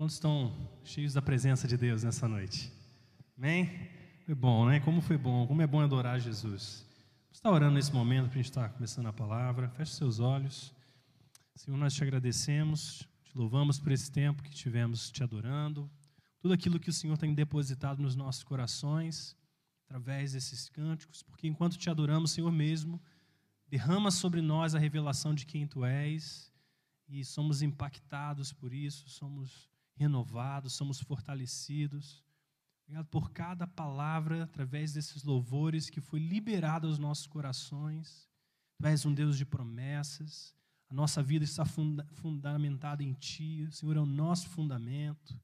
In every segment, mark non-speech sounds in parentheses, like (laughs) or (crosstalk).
Quantos estão cheios da presença de Deus nessa noite? Amém? Foi bom, né? Como foi bom, como é bom adorar Jesus. Você está orando nesse momento para a gente estar tá começando a palavra. Feche seus olhos. Senhor, nós te agradecemos, te louvamos por esse tempo que tivemos te adorando, tudo aquilo que o Senhor tem depositado nos nossos corações, através desses cânticos, porque enquanto te adoramos, Senhor mesmo, derrama sobre nós a revelação de quem tu és e somos impactados por isso, somos renovados, somos fortalecidos. Obrigado por cada palavra através desses louvores que foi liberada aos nossos corações. Tu és um Deus de promessas. A nossa vida está funda fundamentada em Ti. O Senhor é o nosso fundamento.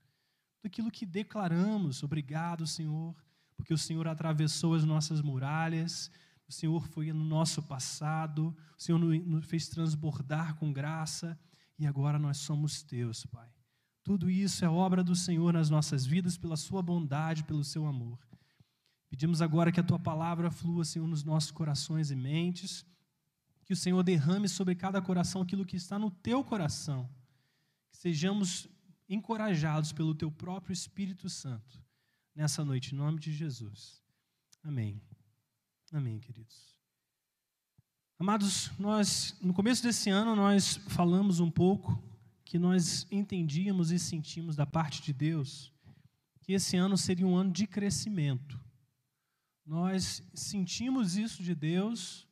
Tudo aquilo que declaramos, obrigado, Senhor, porque o Senhor atravessou as nossas muralhas. O Senhor foi no nosso passado. O Senhor nos fez transbordar com graça. E agora nós somos Teus, Pai. Tudo isso é obra do Senhor nas nossas vidas, pela Sua bondade, pelo Seu amor. Pedimos agora que a Tua palavra flua, Senhor, nos nossos corações e mentes, que o Senhor derrame sobre cada coração aquilo que está no Teu coração, que sejamos encorajados pelo Teu próprio Espírito Santo nessa noite, em nome de Jesus. Amém. Amém, queridos. Amados, nós no começo desse ano nós falamos um pouco que nós entendíamos e sentimos da parte de Deus que esse ano seria um ano de crescimento. Nós sentimos isso de Deus,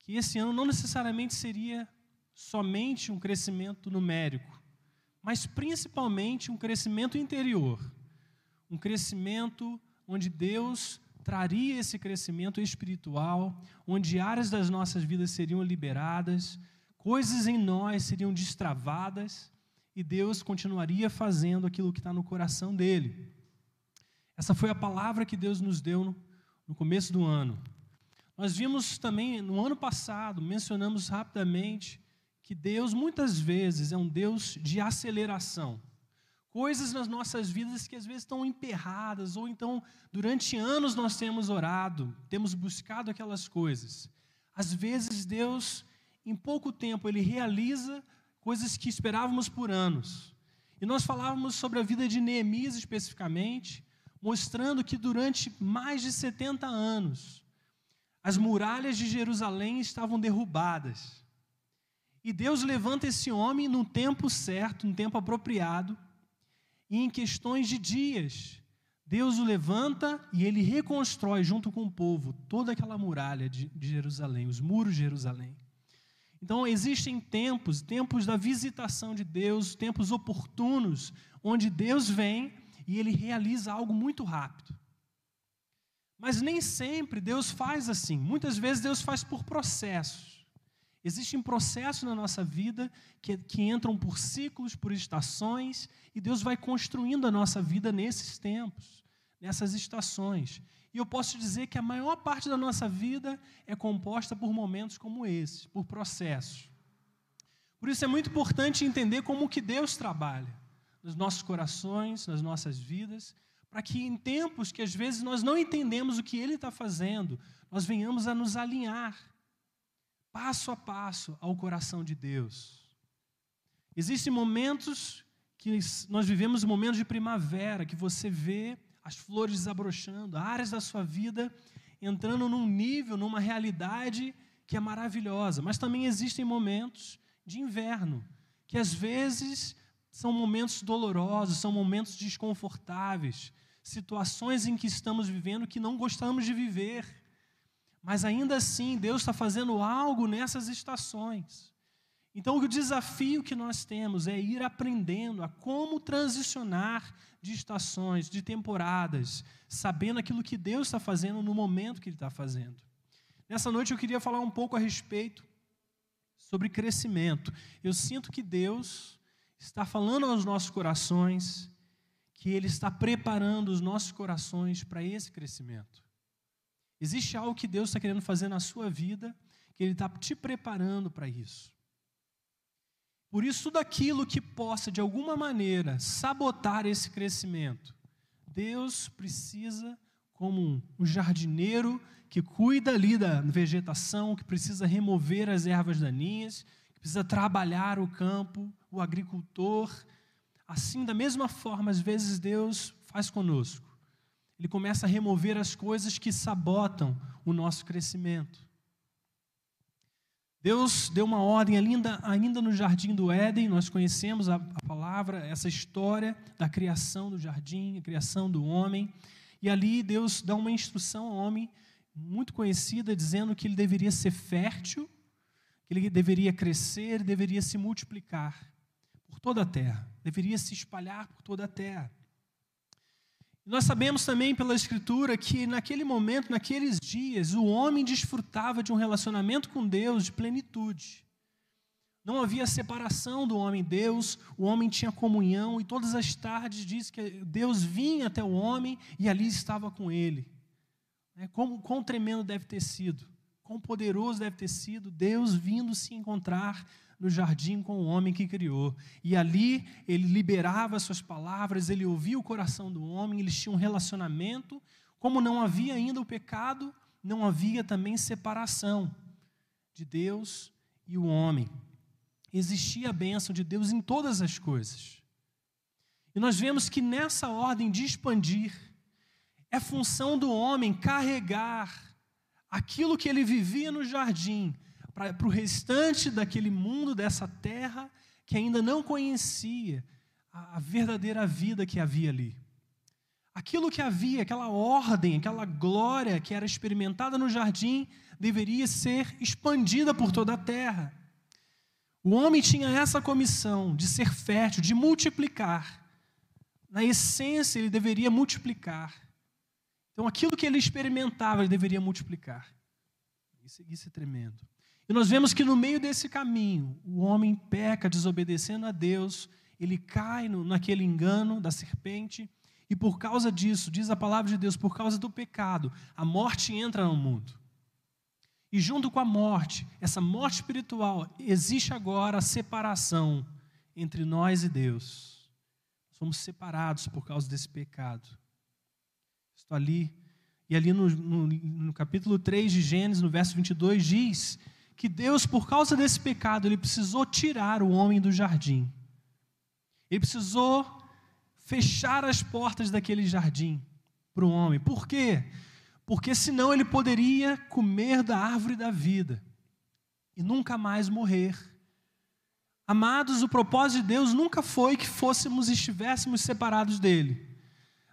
que esse ano não necessariamente seria somente um crescimento numérico, mas principalmente um crescimento interior. Um crescimento onde Deus traria esse crescimento espiritual, onde áreas das nossas vidas seriam liberadas, coisas em nós seriam destravadas e Deus continuaria fazendo aquilo que está no coração dele. Essa foi a palavra que Deus nos deu no, começo do ano. Nós vimos também no ano passado, mencionamos rapidamente, que Deus muitas vezes é um Deus de aceleração. Coisas nas nossas vidas que às vezes estão emperradas, ou então durante anos nós temos orado, temos buscado aquelas coisas. Às vezes Deus, em pouco tempo, Ele realiza coisas que esperávamos por anos. E nós falávamos sobre a vida de Neemias especificamente, mostrando que durante mais de 70 anos, as muralhas de Jerusalém estavam derrubadas. E Deus levanta esse homem no tempo certo, no tempo apropriado, e em questões de dias, Deus o levanta e ele reconstrói junto com o povo toda aquela muralha de, Jerusalém, os muros de Jerusalém. Então, existem tempos, tempos da visitação de Deus, tempos oportunos, onde Deus vem e ele realiza algo muito rápido. Mas nem sempre Deus faz assim. Muitas vezes Deus faz por processos. Existem processos na nossa vida que, que entram por ciclos, por estações, e Deus vai construindo a nossa vida nesses tempos, nessas estações. E eu posso dizer que a maior parte da nossa vida é composta por momentos como esse, por processos. Por isso é muito importante entender como que Deus trabalha nos nossos corações, nas nossas vidas, para que em tempos que às vezes nós não entendemos o que Ele está fazendo, nós venhamos a nos alinhar passo a passo ao coração de Deus. Existem momentos que nós vivemos momentos de primavera, que você vê as flores desabrochando, áreas da sua vida entrando num nível, numa realidade que é maravilhosa. Mas também existem momentos de inverno, que às vezes são momentos dolorosos, são momentos desconfortáveis, situações em que estamos vivendo que não gostamos de viver. Mas ainda assim, Deus está fazendo algo nessas estações. Então, o desafio que nós temos é ir aprendendo a como transicionar de estações, de temporadas, sabendo aquilo que Deus está fazendo no momento que Ele está fazendo. Nessa noite eu queria falar um pouco a respeito sobre crescimento. Eu sinto que Deus está falando aos nossos corações que Ele está preparando os nossos corações para esse crescimento. Existe algo que Deus está querendo fazer na sua vida, que Ele está te preparando para isso. Por isso, tudo aquilo que possa, de alguma maneira, sabotar esse crescimento, Deus precisa, como um jardineiro que cuida ali da vegetação, que precisa remover as ervas daninhas, que precisa trabalhar o campo, o agricultor, Assim, da mesma forma, às vezes Deus faz conosco. Ele começa a remover as coisas que sabotam o nosso crescimento. Deus deu uma ordem ainda, ainda no jardim do Éden, nós conhecemos a, a, palavra, essa história da criação do jardim, a criação do homem, e ali Deus dá uma instrução ao homem muito conhecida, dizendo que ele deveria ser fértil, que ele deveria crescer, deveria se multiplicar por toda a terra, deveria se espalhar por toda a terra. Nós sabemos também pela Escritura que naquele momento, naqueles dias, o homem desfrutava de um relacionamento com Deus de plenitude. Não havia separação do homem e Deus, o homem tinha comunhão, e todas as tardes diz que Deus vinha até o homem e ali estava com ele. É, como, quão tremendo deve ter sido, quão poderoso deve ter sido Deus vindo se encontrar no jardim com o homem que criou. E ali ele liberava suas palavras, ele ouvia o coração do homem, eles tinham um relacionamento. Como não havia ainda o pecado, não havia também separação de Deus e o homem. Existia a bênção de Deus em todas as coisas. E nós vemos que nessa ordem de expandir, é função do homem carregar aquilo que ele vivia no jardim para o restante daquele mundo, dessa terra, que ainda não conhecia a, a verdadeira vida que havia ali. Aquilo que havia, aquela ordem, aquela glória que era experimentada no jardim, deveria ser expandida por toda a terra. O homem tinha essa comissão de ser fértil, de multiplicar. Na essência, ele deveria multiplicar. Então, aquilo que ele experimentava, ele deveria multiplicar. Isso, isso é tremendo. E nós vemos que no meio desse caminho, o homem peca, desobedecendo a Deus, ele cai no, naquele engano da serpente, e por causa disso, diz a palavra de Deus, por causa do pecado, a morte entra no mundo. E junto com a morte, essa morte espiritual, existe agora a separação entre nós e Deus. Somos separados por causa desse pecado. Estou ali, e ali no, no, no capítulo 3 de Gênesis, no verso 22, diz que Deus, por causa desse pecado, ele precisou tirar o homem do jardim. Ele precisou fechar as portas daquele jardim para o homem. Por quê? Porque senão ele poderia comer da árvore da vida e nunca mais morrer. Amados, o propósito de Deus nunca foi que fôssemos e estivéssemos separados dele.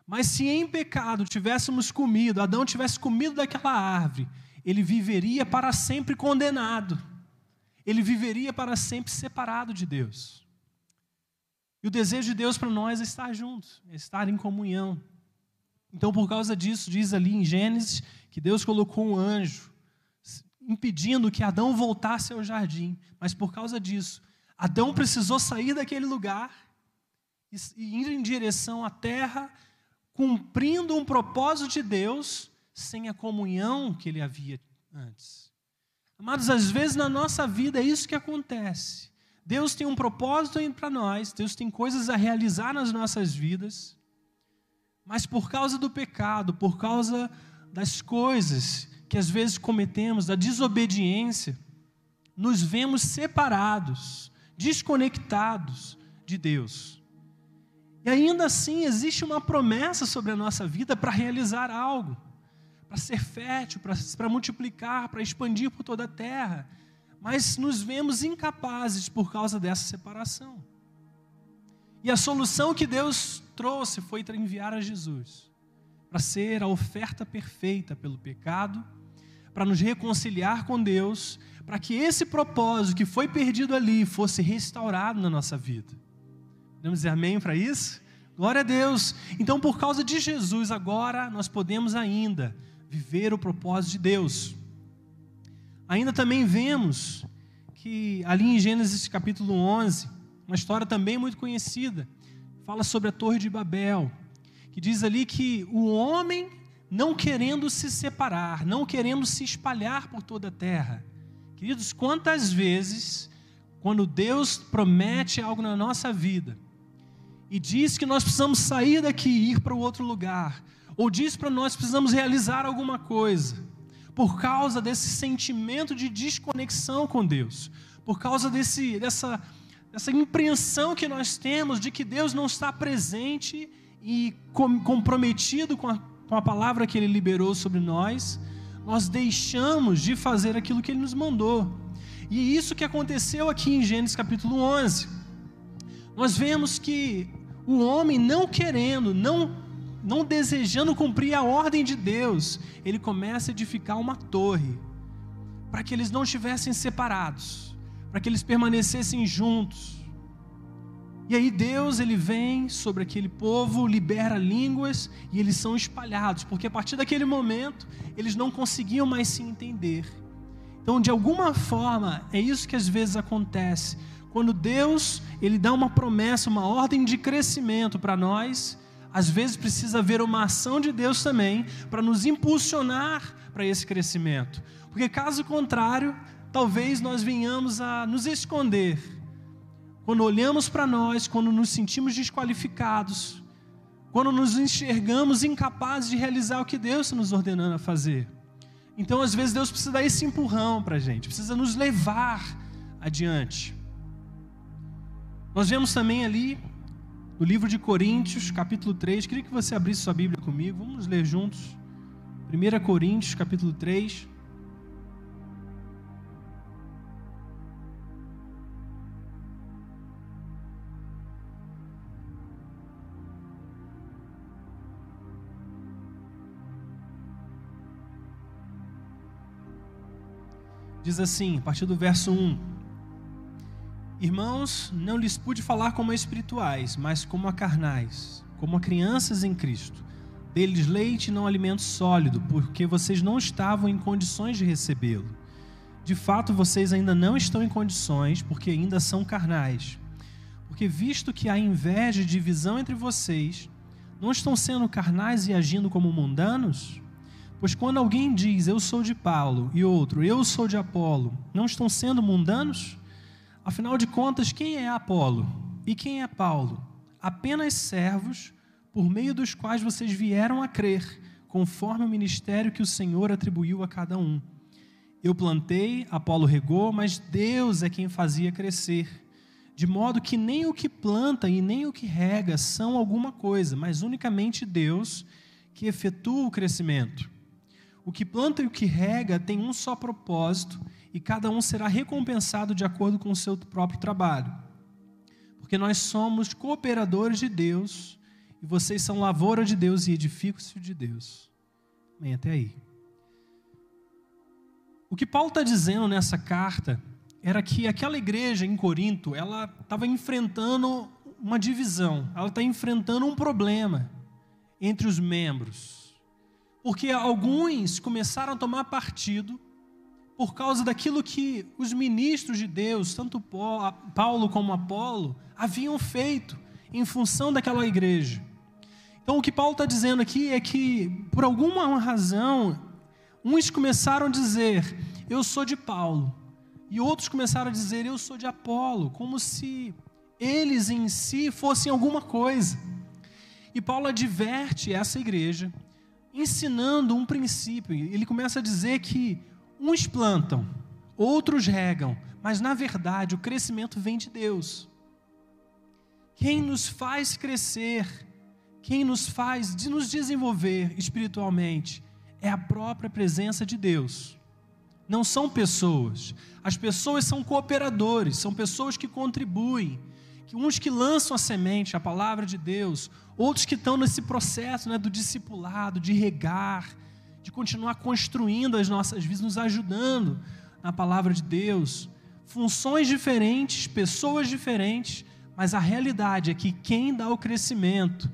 Mas se em pecado tivéssemos comido, Adão tivesse comido daquela árvore, ele viveria para sempre condenado. Ele viveria para sempre separado de Deus. E o desejo de Deus para nós é estar juntos, é estar em comunhão. Então, por causa disso, diz ali em Gênesis que Deus colocou um anjo impedindo que Adão voltasse ao jardim. Mas por causa disso, Adão precisou sair daquele lugar e ir em direção à terra, cumprindo um propósito de Deus sem a comunhão que ele havia antes. Amados, às vezes na nossa vida é isso que acontece. Deus tem um propósito para nós, Deus tem coisas a realizar nas nossas vidas, mas por causa do pecado, por causa das coisas que às vezes cometemos, da desobediência, nos vemos separados, desconectados de Deus. E ainda assim existe uma promessa sobre a nossa vida para realizar algo para ser fértil, para multiplicar, para expandir por toda a terra, mas nos vemos incapazes por causa dessa separação. E a solução que Deus trouxe foi enviar a Jesus para ser a oferta perfeita pelo pecado, para nos reconciliar com Deus, para que esse propósito que foi perdido ali fosse restaurado na nossa vida. Podemos dizer amém para isso? Glória a Deus. Então, por causa de Jesus, agora nós podemos ainda viver o propósito de Deus. Ainda também vemos que ali em Gênesis capítulo 11, uma história também muito conhecida, fala sobre a Torre de Babel, que diz ali que o homem não querendo se separar, não querendo se espalhar por toda a terra. Queridos, quantas vezes, quando Deus promete algo na nossa vida e diz que nós precisamos sair daqui e ir para o outro lugar, ou diz para nós precisamos realizar alguma coisa, por causa desse sentimento de desconexão com Deus, por causa desse, dessa, essa impreensão que nós temos de que Deus não está presente e comprometido com a, com a palavra que Ele liberou sobre nós, nós deixamos de fazer aquilo que Ele nos mandou. E isso que aconteceu aqui em Gênesis capítulo 11. Nós vemos que o homem não querendo, não, não desejando cumprir a ordem de Deus, ele começa a edificar uma torre para que eles não estivessem separados, para que eles permanecessem juntos. E aí Deus ele vem sobre aquele povo, libera línguas e eles são espalhados, porque a partir daquele momento eles não conseguiam mais se entender. Então, de alguma forma, é isso que às vezes acontece. Quando Deus ele dá uma promessa, uma ordem de crescimento para nós, às vezes precisa haver uma ação de Deus também para nos impulsionar para esse crescimento. Porque caso contrário, talvez nós venhamos a nos esconder. Quando olhamos para nós, quando nos sentimos desqualificados, quando nos enxergamos incapazes de realizar o que Deus está nos ordenando a fazer. Então, às vezes, Deus precisa dar esse empurrão para a gente, precisa nos levar adiante. Nós vemos também ali, no livro de Coríntios, capítulo 3, queria que você abrisse sua Bíblia comigo, vamos ler juntos. 1 Coríntios, capítulo 3. Diz assim, a partir do verso 1: Irmãos, não lhes pude falar como a espirituais, mas como a carnais, como a crianças em Cristo. Deles leite não alimento sólido, porque vocês não estavam em condições de recebê-lo. De fato, vocês ainda não estão em condições, porque ainda são carnais. Porque, visto que há inveja e divisão entre vocês, não estão sendo carnais e agindo como mundanos? Pois quando alguém diz eu sou de Paulo e outro eu sou de Apolo, não estão sendo mundanos? Afinal de contas, quem é Apolo e quem é Paulo? Apenas servos por meio dos quais vocês vieram a crer, conforme o ministério que o Senhor atribuiu a cada um. Eu plantei, Apolo regou, mas Deus é quem fazia crescer. De modo que nem o que planta e nem o que rega são alguma coisa, mas unicamente Deus que efetua o crescimento. O que planta e o que rega tem um só propósito, e cada um será recompensado de acordo com o seu próprio trabalho. Porque nós somos cooperadores de Deus, e vocês são lavoura de Deus e edifício de Deus. Vem até aí. O que Paulo está dizendo nessa carta era que aquela igreja em Corinto, ela estava enfrentando uma divisão, ela está enfrentando um problema entre os membros. Porque alguns começaram a tomar partido por causa daquilo que os ministros de Deus, tanto Paulo como Apolo, haviam feito em função daquela igreja. Então, o que Paulo está dizendo aqui é que, por alguma razão, uns começaram a dizer, eu sou de Paulo, e outros começaram a dizer, eu sou de Apolo, como se eles em si fossem alguma coisa. E Paulo adverte essa igreja ensinando um princípio. Ele começa a dizer que uns plantam, outros regam, mas na verdade o crescimento vem de Deus. Quem nos faz crescer, quem nos faz de nos desenvolver espiritualmente é a própria presença de Deus. Não são pessoas. As pessoas são cooperadores, são pessoas que contribuem, uns que lançam a semente, a palavra de Deus, outros que estão nesse processo né, do discipulado, de regar, de continuar construindo as nossas vidas, nos ajudando na palavra de Deus. Funções diferentes, pessoas diferentes, mas a realidade é que quem dá o crescimento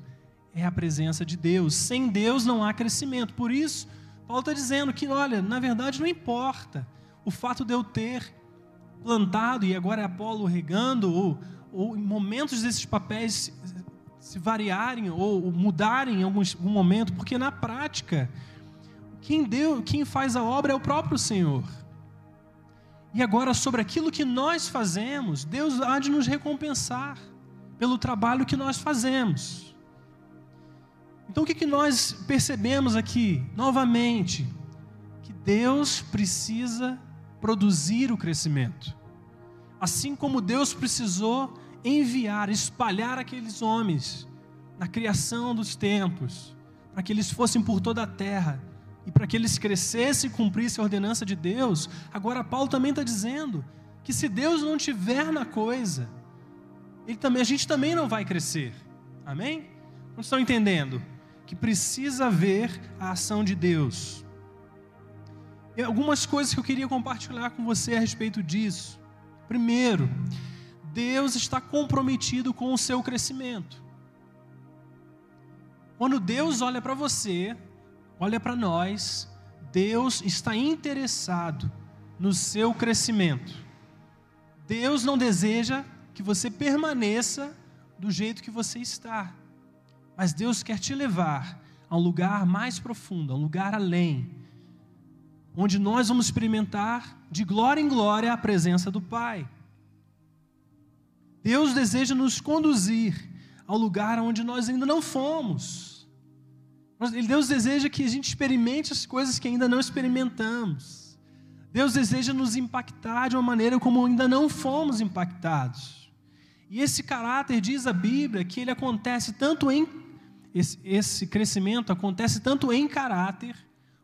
é a presença de Deus. Sem Deus não há crescimento. Por isso, Paulo está dizendo que, olha, na verdade não importa o fato de eu ter plantado e agora é Apolo regando, ou ou em momentos desses papéis se, variarem ou mudarem em algum momento, porque na prática, quem, deu, quem faz a obra é o próprio Senhor. E agora, sobre aquilo que nós fazemos, Deus há de nos recompensar pelo trabalho que nós fazemos. Então, o que, que nós percebemos aqui? Novamente, que Deus precisa produzir o crescimento. Assim como Deus precisou enviar, espalhar aqueles homens na criação dos tempos, para que eles fossem por toda a terra e para que eles crescessem e cumprissem a ordenança de Deus, agora Paulo também está dizendo que se Deus não tiver na coisa, ele também, a gente também não vai crescer. Amém? Não estão entendendo? Que precisa haver a ação de Deus. E algumas coisas que eu queria compartilhar com você a respeito disso. Primeiro, Deus está comprometido com o seu crescimento. Quando Deus olha para você, olha para nós, Deus está interessado no seu crescimento. Deus não deseja que você permaneça do jeito que você está, mas Deus quer te levar a um lugar mais profundo, a um lugar além, onde nós vamos experimentar de glória em glória a presença do Pai. Deus deseja nos conduzir ao lugar onde nós ainda não fomos. Deus deseja que a gente experimente as coisas que ainda não experimentamos. Deus deseja nos impactar de uma maneira como ainda não fomos impactados. E esse caráter, diz a Bíblia, que ele acontece tanto em. Esse, esse crescimento acontece tanto em caráter,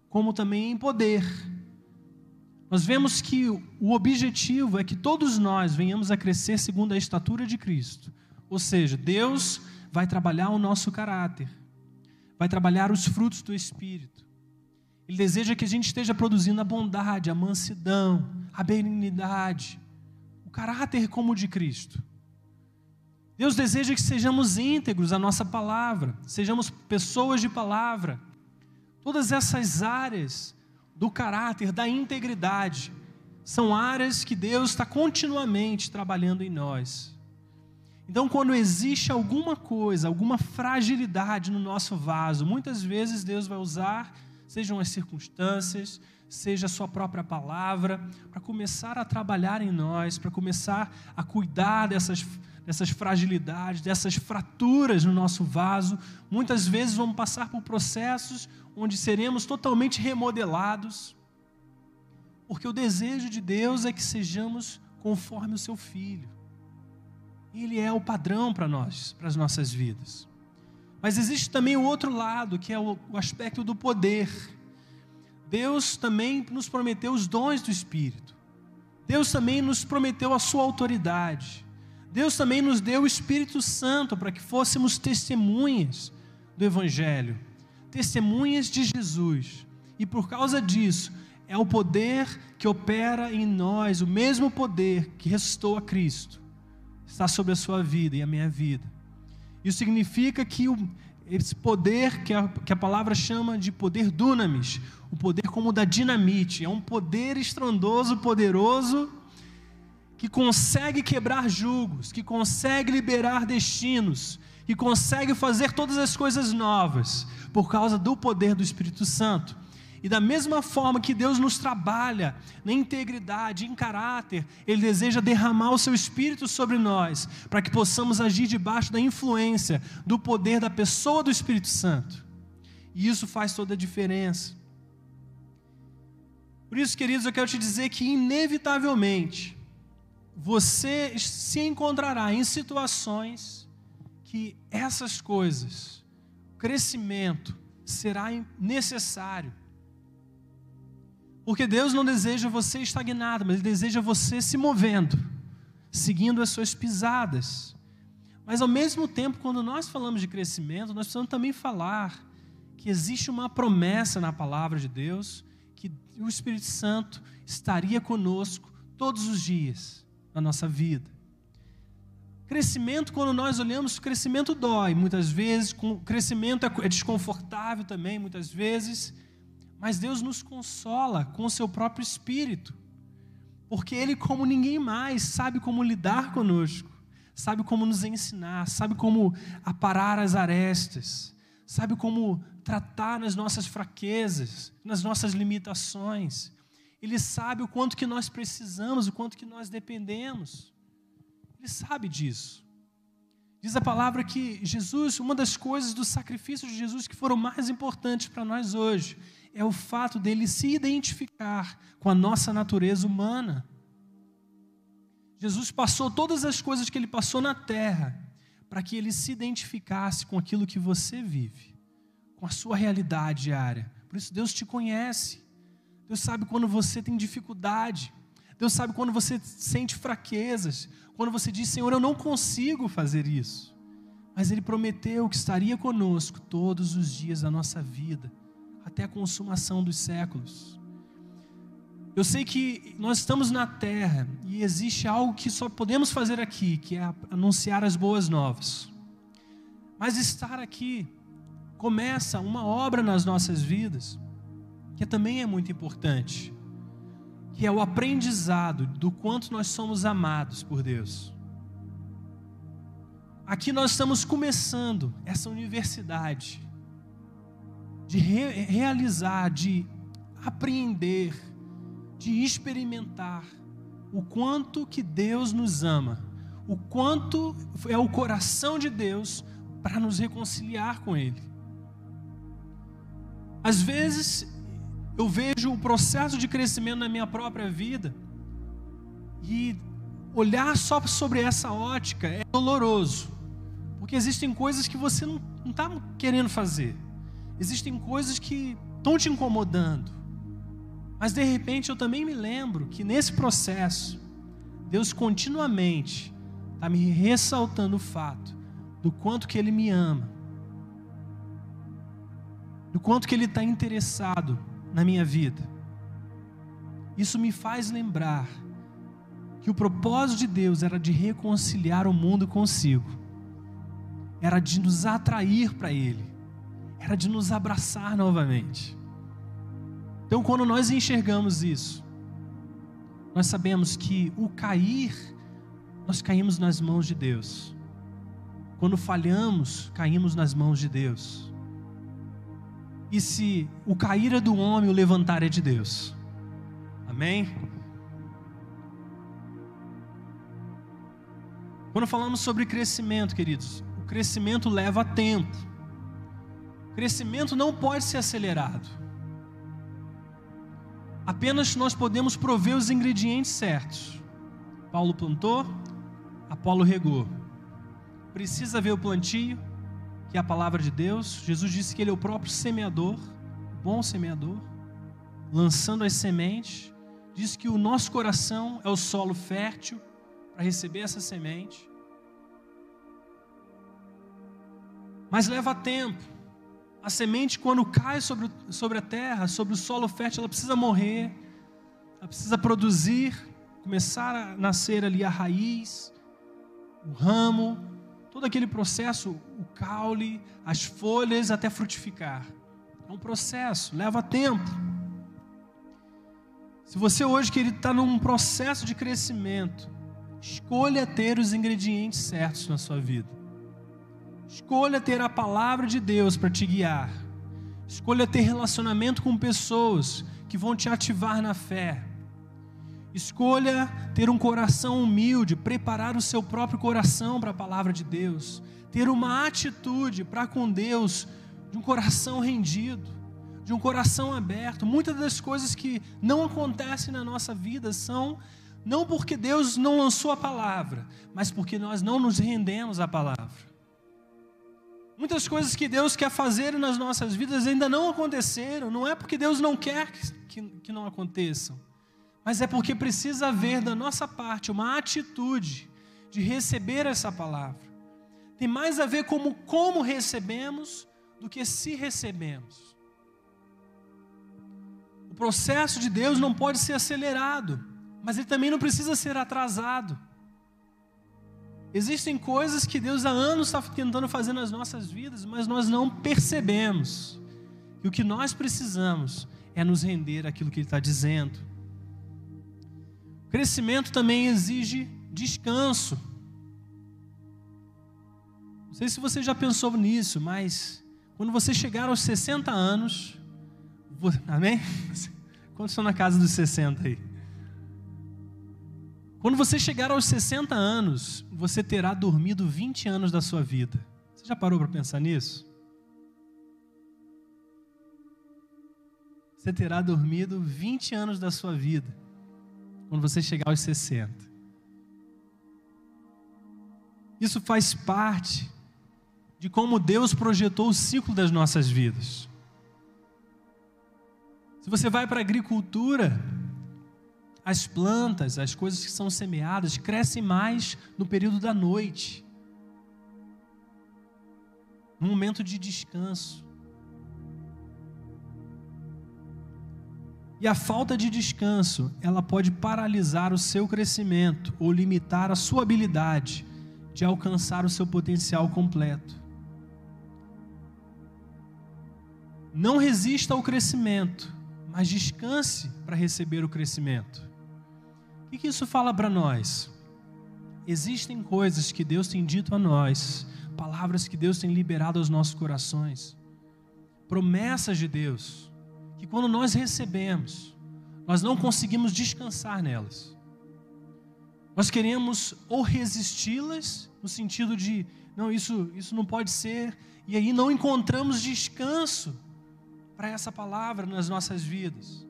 como também em poder. Nós vemos que o objetivo é que todos nós venhamos a crescer segundo a estatura de Cristo. Ou seja, Deus vai trabalhar o nosso caráter, vai trabalhar os frutos do Espírito. Ele deseja que a gente esteja produzindo a bondade, a mansidão, a benignidade, o caráter como o de Cristo. Deus deseja que sejamos íntegros à nossa palavra, sejamos pessoas de palavra Todas essas áreas do caráter, da integridade, são áreas que Deus está continuamente trabalhando em nós. Então, quando existe alguma coisa, alguma fragilidade no nosso vaso, muitas vezes Deus vai usar, sejam as circunstâncias, seja a Sua própria palavra, para começar a trabalhar em nós, para começar a cuidar dessas dessas fragilidades, dessas fraturas no nosso vaso. Muitas vezes vamos passar por processos onde seremos totalmente remodelados, porque o desejo de Deus é que sejamos conforme o seu filho. Ele é o padrão para nós, para as nossas vidas. Mas existe também o outro lado, que é o, o aspecto do poder. Deus também nos prometeu os dons do Espírito. Deus também nos prometeu a sua autoridade. Deus também nos deu o Espírito Santo para que fôssemos testemunhas do Evangelho testemunhas de Jesus. E por causa disso, é o poder que opera em nós, o mesmo poder que ressuscitou a Cristo, está sobre a sua vida e a minha vida. Isso significa que o, esse poder que a, que a palavra chama de poder dunamis, o poder como da dinamite, é um poder estrondoso, poderoso, que consegue quebrar julgos, que consegue liberar destinos, que consegue fazer todas as coisas novas por causa do poder do Espírito Santo. E da mesma forma que Deus nos trabalha na integridade, em caráter, Ele deseja derramar o Seu Espírito sobre nós, para que possamos agir debaixo da influência, do poder da pessoa do Espírito Santo. E isso faz toda a diferença. Por isso, queridos, eu quero te dizer que, inevitavelmente, você se encontrará em situações que essas coisas, crescimento, será necessário. Porque Deus não deseja você estagnado, mas Ele deseja você se movendo, seguindo as suas pisadas. Mas ao mesmo tempo, quando nós falamos de crescimento, nós precisamos também falar que existe uma promessa na palavra de Deus que o Espírito Santo estaria conosco todos os dias na nossa vida. Crescimento, quando nós olhamos, crescimento dói muitas vezes, crescimento é, é desconfortável também muitas vezes, mas Deus nos consola com o seu próprio espírito, porque Ele, como ninguém mais, sabe como lidar conosco, sabe como nos ensinar, sabe como aparar as arestas, sabe como tratar nas nossas fraquezas, nas nossas limitações. Ele sabe o quanto que nós precisamos, o quanto que nós dependemos. Ele sabe disso. Diz a palavra que Jesus, uma das coisas do sacrifício de Jesus que foram mais importantes para nós hoje, é o fato dele se identificar com a nossa natureza humana. Jesus passou todas as coisas que ele passou na terra para que ele se identificasse com aquilo que você vive, com a sua realidade diária. Por isso, Deus te conhece. Deus sabe quando você tem dificuldade. Deus sabe quando você sente fraquezas. Quando você diz, Senhor, eu não consigo fazer isso. Mas Ele prometeu que estaria conosco todos os dias da nossa vida, até a consumação dos séculos. Eu sei que nós estamos na terra e existe algo que só podemos fazer aqui, que é anunciar as boas novas. Mas estar aqui começa uma obra nas nossas vidas, que também é muito importante, que é o aprendizado do quanto nós somos amados por Deus. Aqui nós estamos começando essa universidade de re realizar, de apreender, de experimentar o quanto que Deus nos ama, o quanto é o coração de Deus para nos reconciliar com Ele. Às vezes eu vejo o processo de crescimento na minha própria vida e olhar só sobre essa ótica é doloroso, porque existem coisas que você não está querendo fazer, existem coisas que estão te incomodando. Mas de repente eu também me lembro que nesse processo, Deus continuamente está me ressaltando o fato do quanto que Ele me ama, do quanto que Ele está interessado na minha vida. Isso me faz lembrar que o propósito de Deus era de reconciliar o mundo consigo, era de nos atrair para Ele, era de nos abraçar novamente. Então, quando nós enxergamos isso, nós sabemos que o cair, nós caímos nas mãos de Deus. Quando falhamos, caímos nas mãos de Deus. E se o cair é do homem, o levantar é de Deus. Amém? Quando falamos sobre crescimento, queridos, o crescimento leva tempo. Crescimento não pode ser acelerado. Apenas nós podemos prover os ingredientes certos. Paulo plantou, Apolo regou. Precisa ver o plantio, que é a palavra de Deus. Jesus disse que ele é o próprio semeador, bom semeador, lançando as sementes. Diz que o nosso coração é o solo fértil para receber essa semente. Mas leva tempo. A semente, quando cai sobre, sobre a terra, sobre o solo fértil, ela precisa morrer, ela precisa produzir, começar a nascer ali a raiz, o ramo, todo aquele processo, o caule, as folhas até frutificar. É um processo, leva tempo. Se você hoje querido está num processo de crescimento, escolha ter os ingredientes certos na sua vida. Escolha ter a palavra de Deus para te guiar. Escolha ter relacionamento com pessoas que vão te ativar na fé. Escolha ter um coração humilde, preparar o seu próprio coração para a palavra de Deus. Ter uma atitude para com Deus de um coração rendido, de um coração aberto. Muitas das coisas que não acontecem na nossa vida são não porque Deus não lançou a palavra, mas porque nós não nos rendemos à palavra. Muitas coisas que Deus quer fazer nas nossas vidas ainda não aconteceram. Não é porque Deus não quer que, que não aconteçam, mas é porque precisa haver da nossa parte uma atitude de receber essa palavra. Tem mais a ver com como recebemos do que se recebemos. O processo de Deus não pode ser acelerado, mas ele também não precisa ser atrasado. Existem coisas que Deus há anos está tentando fazer nas nossas vidas, mas nós não percebemos. E o que nós precisamos é nos render àquilo que Ele está dizendo. O crescimento também exige descanso. Não sei se você já pensou nisso, mas quando você chegar aos 60 anos, (laughs) amém? Quantos estão na casa dos 60 aí? Quando você chegar aos 60 anos, você terá dormido 20 anos da sua vida. Você já parou para pensar nisso? Você terá dormido 20 anos da sua vida quando você chegar aos 60. Isso faz parte de como Deus projetou o ciclo das nossas vidas. Se você vai para a agricultura, as plantas, as coisas que são semeadas, crescem mais no período da noite, no momento de descanso. E a falta de descanso, ela pode paralisar o seu crescimento ou limitar a sua habilidade de alcançar o seu potencial completo. Não resista ao crescimento, mas descanse para receber o crescimento. O que isso fala para nós? Existem coisas que Deus tem dito a nós, palavras que Deus tem liberado aos nossos corações, promessas de Deus que quando nós recebemos, nós não conseguimos descansar nelas. Nós queremos ou resisti-las, no sentido de, não, isso, isso não pode ser, e aí não encontramos descanso para essa palavra nas nossas vidas.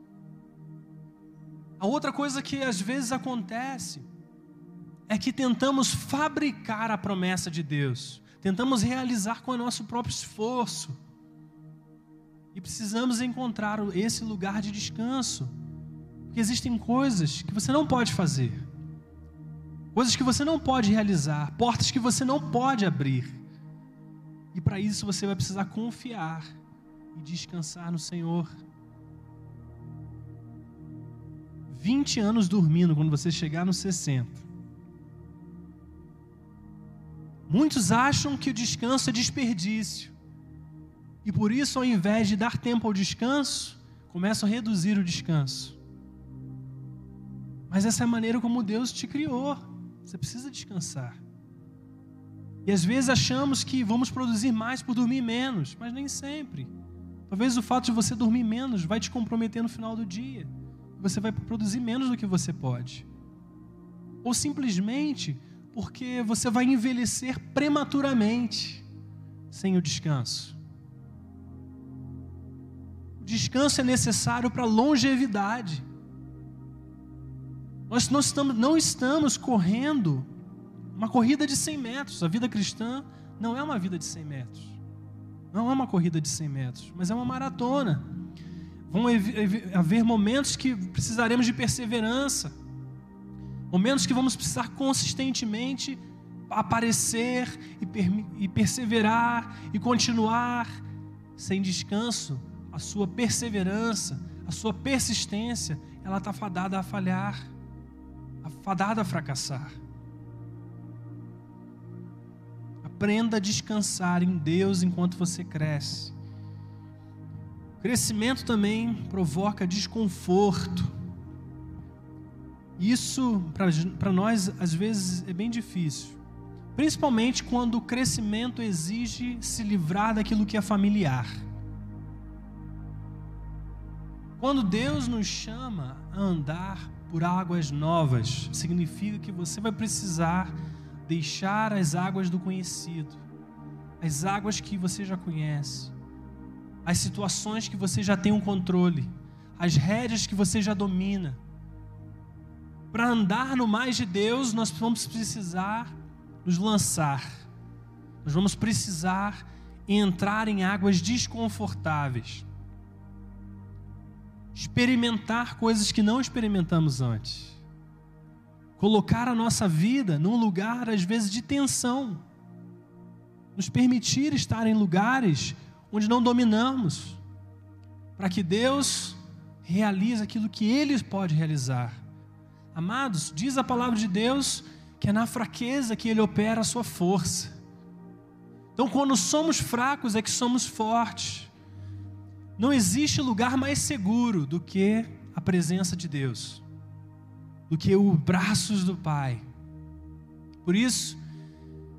A outra coisa que às vezes acontece é que tentamos fabricar a promessa de Deus, tentamos realizar com o nosso próprio esforço, e precisamos encontrar esse lugar de descanso. Porque existem coisas que você não pode fazer, coisas que você não pode realizar, portas que você não pode abrir. E para isso você vai precisar confiar e descansar no Senhor. 20 anos dormindo quando você chegar nos 60. Muitos acham que o descanso é desperdício. E por isso, ao invés de dar tempo ao descanso, começam a reduzir o descanso. Mas essa é a maneira como Deus te criou. Você precisa descansar. E às vezes achamos que vamos produzir mais por dormir menos, mas nem sempre. Talvez o fato de você dormir menos vai te comprometer no final do dia. Você vai produzir menos do que você pode. Ou simplesmente porque você vai envelhecer prematuramente sem o descanso. Descanso é necessário para longevidade. Nós não estamos, não estamos correndo uma corrida de 100 metros. A vida cristã não é uma vida de 100 metros. Não é uma corrida de 100 metros, mas é uma maratona. Vão haver momentos que precisaremos de perseverança, momentos que vamos precisar consistentemente aparecer e, e perseverar e continuar sem descanso a sua perseverança, a sua persistência, ela está fadada a falhar, fadada a fracassar. Aprenda a descansar em Deus enquanto você cresce. Crescimento também provoca desconforto. Isso para nós às vezes é bem difícil, principalmente quando o crescimento exige se livrar daquilo que é familiar. Quando Deus nos chama a andar por águas novas, significa que você vai precisar deixar as águas do conhecido, as águas que você já conhece, as situações que você já tem um controle, as rédeas que você já domina. Para andar no mais de Deus, nós vamos precisar nos lançar, nós vamos precisar entrar em águas desconfortáveis experimentar coisas que não experimentamos antes. Colocar a nossa vida num lugar, às vezes, de tensão. Nos permitir estar em lugares onde não dominamos. Para que Deus realize aquilo que Ele pode realizar. Amados, diz a palavra de Deus que é na fraqueza que Ele opera a sua força. Então, quando somos fracos, é que somos fortes. Não existe lugar mais seguro do que a presença de Deus, do que os braços do Pai. Por isso,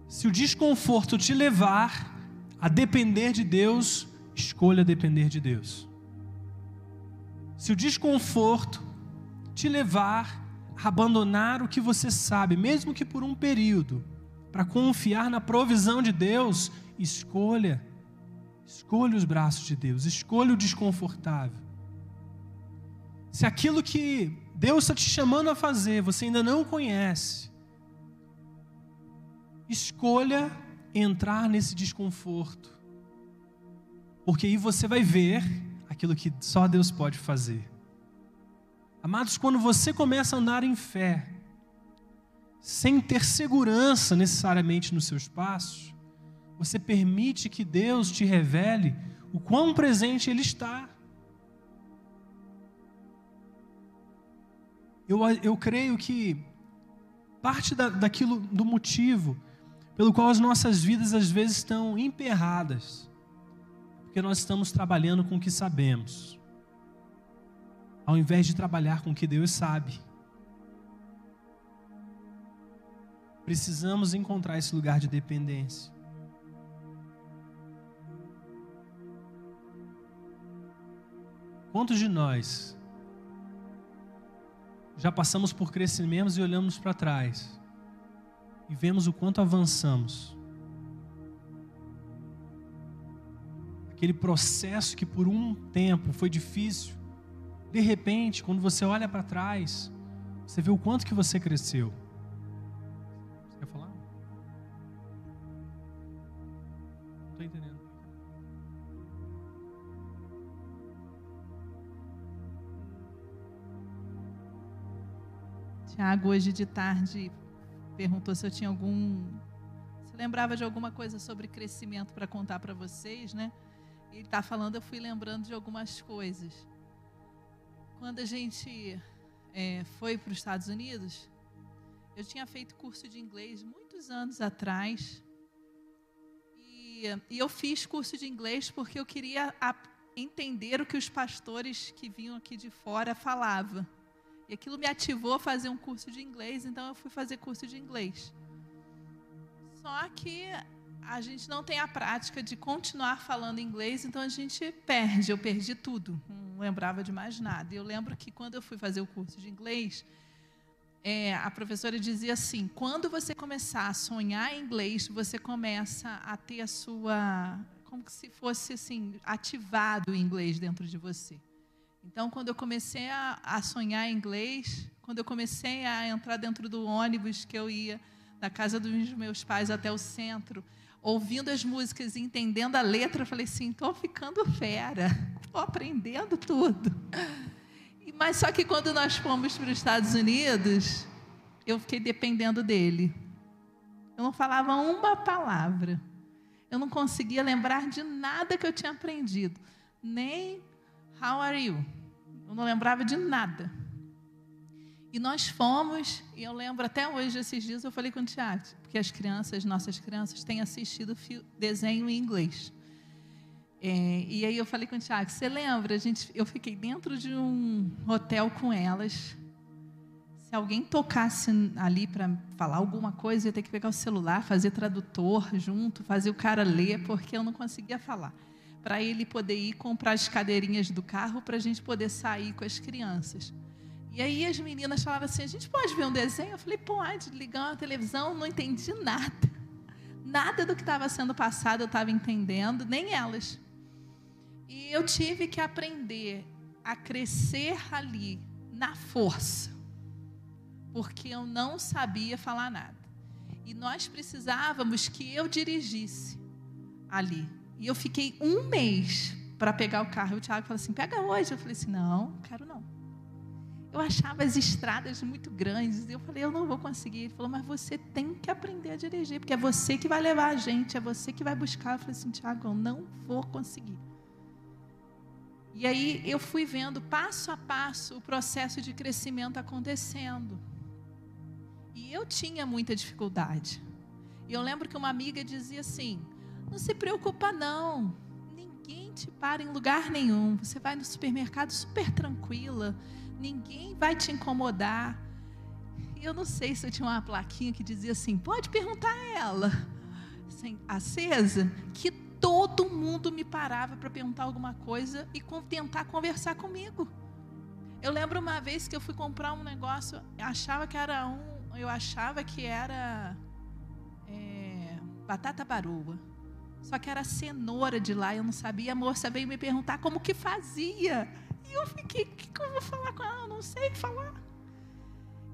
se o desconforto te levar a depender de Deus, escolha depender de Deus. Se o desconforto te levar a abandonar o que você sabe, mesmo que por um período, para confiar na provisão de Deus, escolha Escolha os braços de Deus, escolha o desconfortável. Se aquilo que Deus está te chamando a fazer, você ainda não conhece, escolha entrar nesse desconforto. Porque aí você vai ver aquilo que só Deus pode fazer. Amados, quando você começa a andar em fé, sem ter segurança necessariamente nos seus passos, você permite que Deus te revele o quão presente Ele está. Eu, eu creio que parte da, daquilo, do motivo pelo qual as nossas vidas às vezes estão emperradas, porque nós estamos trabalhando com o que sabemos, ao invés de trabalhar com o que Deus sabe. Precisamos encontrar esse lugar de dependência. Quantos de nós já passamos por crescimentos e olhamos para trás e vemos o quanto avançamos? Aquele processo que por um tempo foi difícil, de repente, quando você olha para trás, você vê o quanto que você cresceu. Tiago, hoje de tarde, perguntou se eu tinha algum. Se lembrava de alguma coisa sobre crescimento para contar para vocês, né? E está falando, eu fui lembrando de algumas coisas. Quando a gente é, foi para os Estados Unidos, eu tinha feito curso de inglês muitos anos atrás. E, e eu fiz curso de inglês porque eu queria entender o que os pastores que vinham aqui de fora falavam. E aquilo me ativou a fazer um curso de inglês, então eu fui fazer curso de inglês. Só que a gente não tem a prática de continuar falando inglês, então a gente perde. Eu perdi tudo, não lembrava de mais nada. E eu lembro que quando eu fui fazer o curso de inglês, é, a professora dizia assim: quando você começar a sonhar em inglês, você começa a ter a sua. como se fosse assim, ativado o inglês dentro de você. Então, quando eu comecei a, a sonhar inglês, quando eu comecei a entrar dentro do ônibus que eu ia da casa dos meus pais até o centro, ouvindo as músicas e entendendo a letra, eu falei assim: estou ficando fera, estou aprendendo tudo. Mas só que quando nós fomos para os Estados Unidos, eu fiquei dependendo dele. Eu não falava uma palavra. Eu não conseguia lembrar de nada que eu tinha aprendido, nem How are you? Eu não lembrava de nada. E nós fomos, e eu lembro até hoje, esses dias, eu falei com o Tiago, porque as crianças, nossas crianças, têm assistido desenho em inglês. É, e aí eu falei com o Tiago, você lembra? A gente, eu fiquei dentro de um hotel com elas. Se alguém tocasse ali para falar alguma coisa, ia ter que pegar o celular, fazer tradutor junto, fazer o cara ler, porque eu não conseguia falar para ele poder ir comprar as cadeirinhas do carro para a gente poder sair com as crianças. E aí as meninas falavam assim: a gente pode ver um desenho? Eu falei: pode, ligar uma televisão, não entendi nada. Nada do que estava sendo passado eu estava entendendo, nem elas. E eu tive que aprender a crescer ali, na força, porque eu não sabia falar nada. E nós precisávamos que eu dirigisse ali. E eu fiquei um mês para pegar o carro. E o Tiago falou assim: pega hoje. Eu falei assim: não, quero não. Eu achava as estradas muito grandes. Eu falei: eu não vou conseguir. Ele falou: mas você tem que aprender a dirigir, porque é você que vai levar a gente, é você que vai buscar. Eu falei assim: Tiago, eu não vou conseguir. E aí eu fui vendo passo a passo o processo de crescimento acontecendo. E eu tinha muita dificuldade. E eu lembro que uma amiga dizia assim: não se preocupa não. Ninguém te para em lugar nenhum. Você vai no supermercado super tranquila. Ninguém vai te incomodar. Eu não sei se eu tinha uma plaquinha que dizia assim: pode perguntar a ela, assim, acesa, que todo mundo me parava para perguntar alguma coisa e tentar conversar comigo. Eu lembro uma vez que eu fui comprar um negócio, achava que era um, eu achava que era é, batata baroa. Só que era cenoura de lá, eu não sabia. A moça veio me perguntar como que fazia. E eu fiquei, o que, que eu vou falar com ela? Eu não sei falar.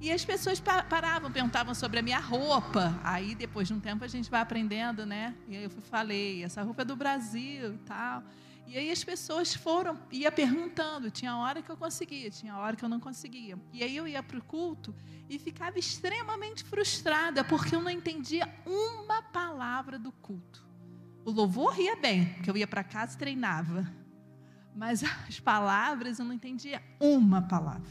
E as pessoas paravam, perguntavam sobre a minha roupa. Aí, depois de um tempo, a gente vai aprendendo, né? E aí eu falei, essa roupa é do Brasil e tal. E aí as pessoas foram, ia perguntando. Tinha hora que eu conseguia, tinha hora que eu não conseguia. E aí eu ia para o culto e ficava extremamente frustrada, porque eu não entendia uma palavra do culto. O louvor ia bem, porque eu ia para casa e treinava. Mas (laughs) as palavras eu não entendia uma palavra.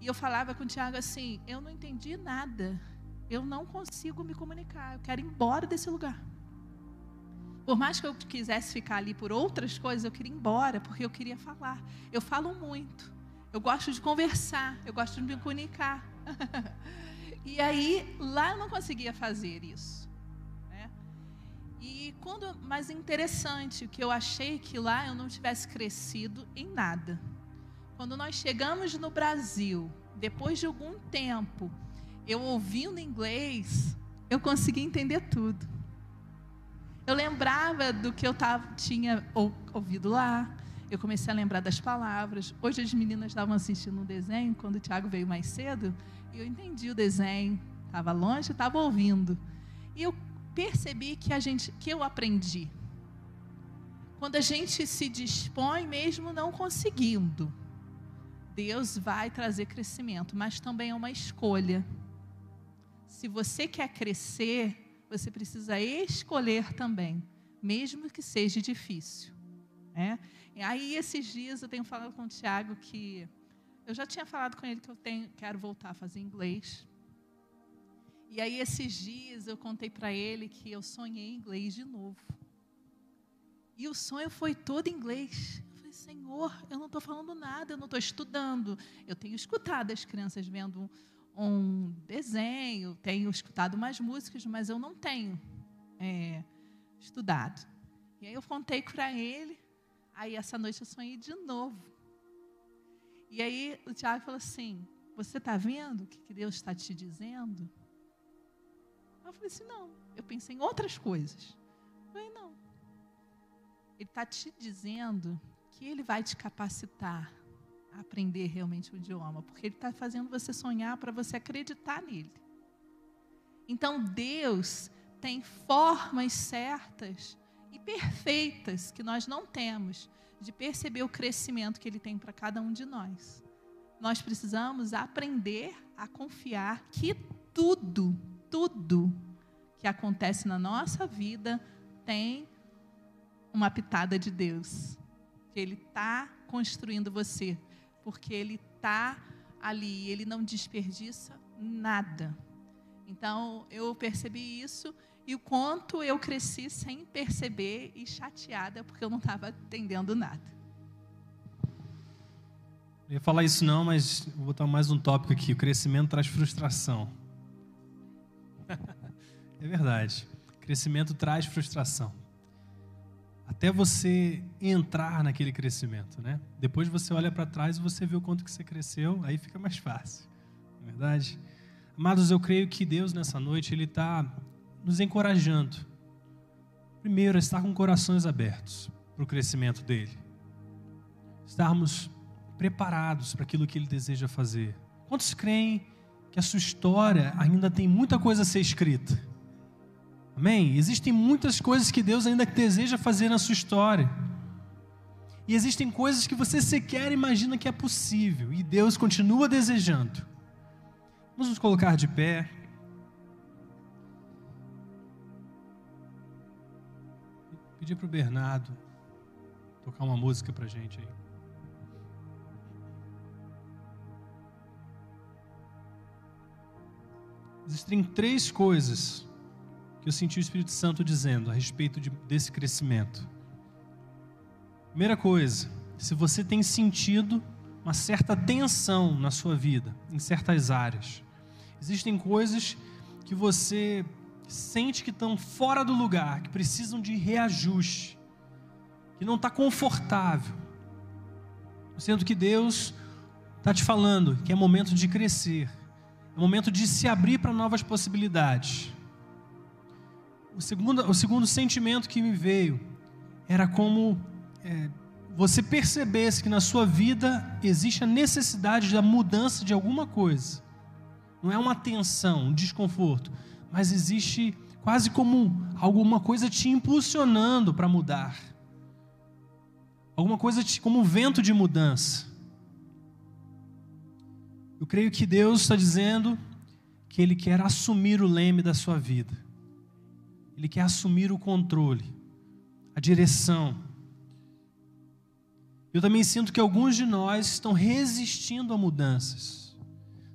E eu falava com o Tiago assim: eu não entendi nada. Eu não consigo me comunicar. Eu quero ir embora desse lugar. Por mais que eu quisesse ficar ali por outras coisas, eu queria ir embora, porque eu queria falar. Eu falo muito. Eu gosto de conversar. Eu gosto de me comunicar. (laughs) e aí, lá eu não conseguia fazer isso. E quando, mas interessante, que eu achei que lá eu não tivesse crescido em nada. Quando nós chegamos no Brasil, depois de algum tempo, eu ouvindo inglês, eu consegui entender tudo. Eu lembrava do que eu tava, tinha ouvido lá, eu comecei a lembrar das palavras. Hoje as meninas estavam assistindo um desenho, quando o Tiago veio mais cedo, eu entendi o desenho. Estava longe, estava ouvindo. E eu percebi que a gente, que eu aprendi. Quando a gente se dispõe, mesmo não conseguindo, Deus vai trazer crescimento, mas também é uma escolha. Se você quer crescer, você precisa escolher também, mesmo que seja difícil. Né? E aí, esses dias, eu tenho falado com o Tiago que. Eu já tinha falado com ele que eu tenho, quero voltar a fazer inglês. E aí, esses dias, eu contei para ele que eu sonhei inglês de novo. E o sonho foi todo em inglês. Senhor, eu não estou falando nada, eu não estou estudando. Eu tenho escutado as crianças vendo um, um, desenho, tenho escutado mais músicas, mas eu não tenho é, estudado. E aí eu contei para ele, aí essa noite eu sonhei de novo. E aí o Tiago falou assim: Você está vendo o que Deus está te dizendo? Eu falei assim: Não, eu pensei em outras coisas. Eu falei: Não. Ele está te dizendo que Ele vai te capacitar a aprender realmente o idioma, porque Ele está fazendo você sonhar para você acreditar nele. Então Deus tem formas certas e perfeitas que nós não temos de perceber o crescimento que Ele tem para cada um de nós. Nós precisamos aprender a confiar que tudo, tudo que acontece na nossa vida tem uma pitada de Deus Ele está construindo você, porque Ele está ali, Ele não desperdiça nada. Então, eu percebi isso e o quanto eu cresci sem perceber e chateada porque eu não estava entendendo nada. Eu ia falar isso não, mas vou botar mais um tópico aqui. O crescimento traz frustração. (laughs) é verdade. Crescimento traz frustração até você entrar naquele crescimento, né? Depois você olha para trás e você vê o quanto que você cresceu, aí fica mais fácil, não é verdade? Amados, eu creio que Deus nessa noite ele está nos encorajando. Primeiro, estar com corações abertos para o crescimento dele, estarmos preparados para aquilo que ele deseja fazer. Quantos creem que a sua história ainda tem muita coisa a ser escrita? Amém? Existem muitas coisas que Deus ainda deseja fazer na sua história. E existem coisas que você sequer imagina que é possível. E Deus continua desejando. Vamos nos colocar de pé. Pedir para o Bernardo tocar uma música para gente aí. Existem três coisas que eu senti o Espírito Santo dizendo a respeito de, desse crescimento. Primeira coisa, se você tem sentido uma certa tensão na sua vida, em certas áreas, existem coisas que você sente que estão fora do lugar, que precisam de reajuste, que não está confortável. Sendo que Deus está te falando que é momento de crescer, é momento de se abrir para novas possibilidades o segundo, o segundo sentimento que me veio era como é, você percebesse que na sua vida existe a necessidade da mudança de alguma coisa. não é uma tensão, um desconforto, mas existe quase como alguma coisa te impulsionando para mudar. Alguma coisa te, como um vento de mudança. Eu creio que Deus está dizendo que Ele quer assumir o leme da sua vida. Ele quer assumir o controle, a direção. Eu também sinto que alguns de nós estão resistindo a mudanças.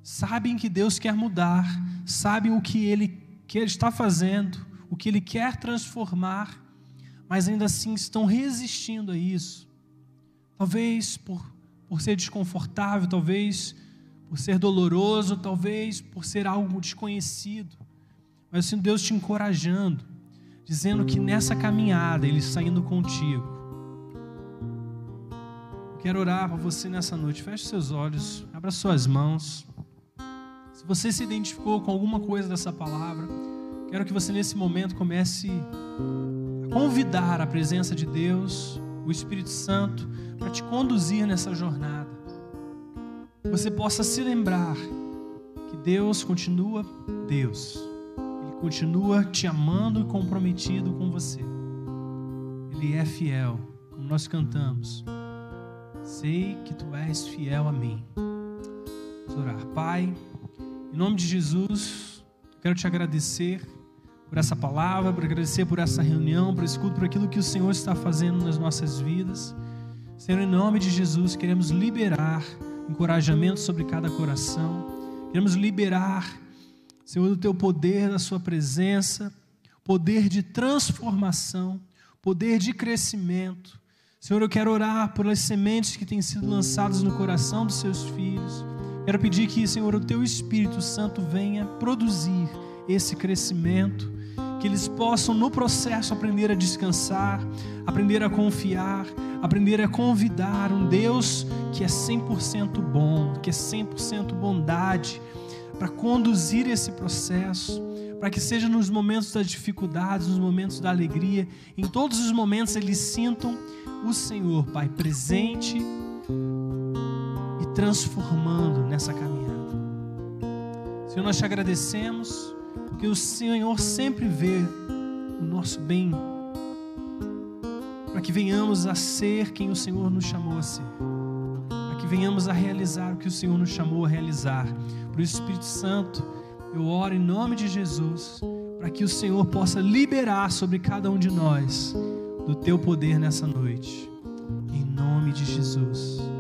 Sabem que Deus quer mudar, sabem o que Ele, que ele está fazendo, o que Ele quer transformar, mas ainda assim estão resistindo a isso. Talvez por, por ser desconfortável, talvez por ser doloroso, talvez por ser algo desconhecido. Mas sinto Deus te encorajando, dizendo que nessa caminhada Ele está indo contigo. Quero orar para você nessa noite. Feche seus olhos, abra suas mãos. Se você se identificou com alguma coisa dessa palavra, quero que você nesse momento comece a convidar a presença de Deus, o Espírito Santo, para te conduzir nessa jornada. Você possa se lembrar que Deus continua Deus. Ele continua te amando e comprometido com você. Ele é fiel, como nós cantamos. Sei que tu és fiel a mim. Vamos orar. Pai, em nome de Jesus, quero te agradecer por essa palavra, por agradecer por essa reunião, por esse por aquilo que o Senhor está fazendo nas nossas vidas. Senhor, em nome de Jesus, queremos liberar encorajamento sobre cada coração. Queremos liberar, Senhor, do teu poder, da sua presença, poder de transformação, poder de crescimento. Senhor, eu quero orar pelas sementes que têm sido lançadas no coração dos seus filhos. Quero pedir que, Senhor, o teu Espírito Santo venha produzir esse crescimento que eles possam no processo aprender a descansar, aprender a confiar, aprender a convidar um Deus que é 100% bom, que é 100% bondade, para conduzir esse processo, para que seja nos momentos das dificuldades, nos momentos da alegria, em todos os momentos eles sintam o Senhor, Pai, presente e transformando nessa caminhada. Senhor, nós te agradecemos porque o Senhor sempre vê o nosso bem, para que venhamos a ser quem o Senhor nos chamou a ser, para que venhamos a realizar o que o Senhor nos chamou a realizar. Por isso, Espírito Santo, eu oro em nome de Jesus, para que o Senhor possa liberar sobre cada um de nós do teu poder nessa noite. Em nome de Jesus.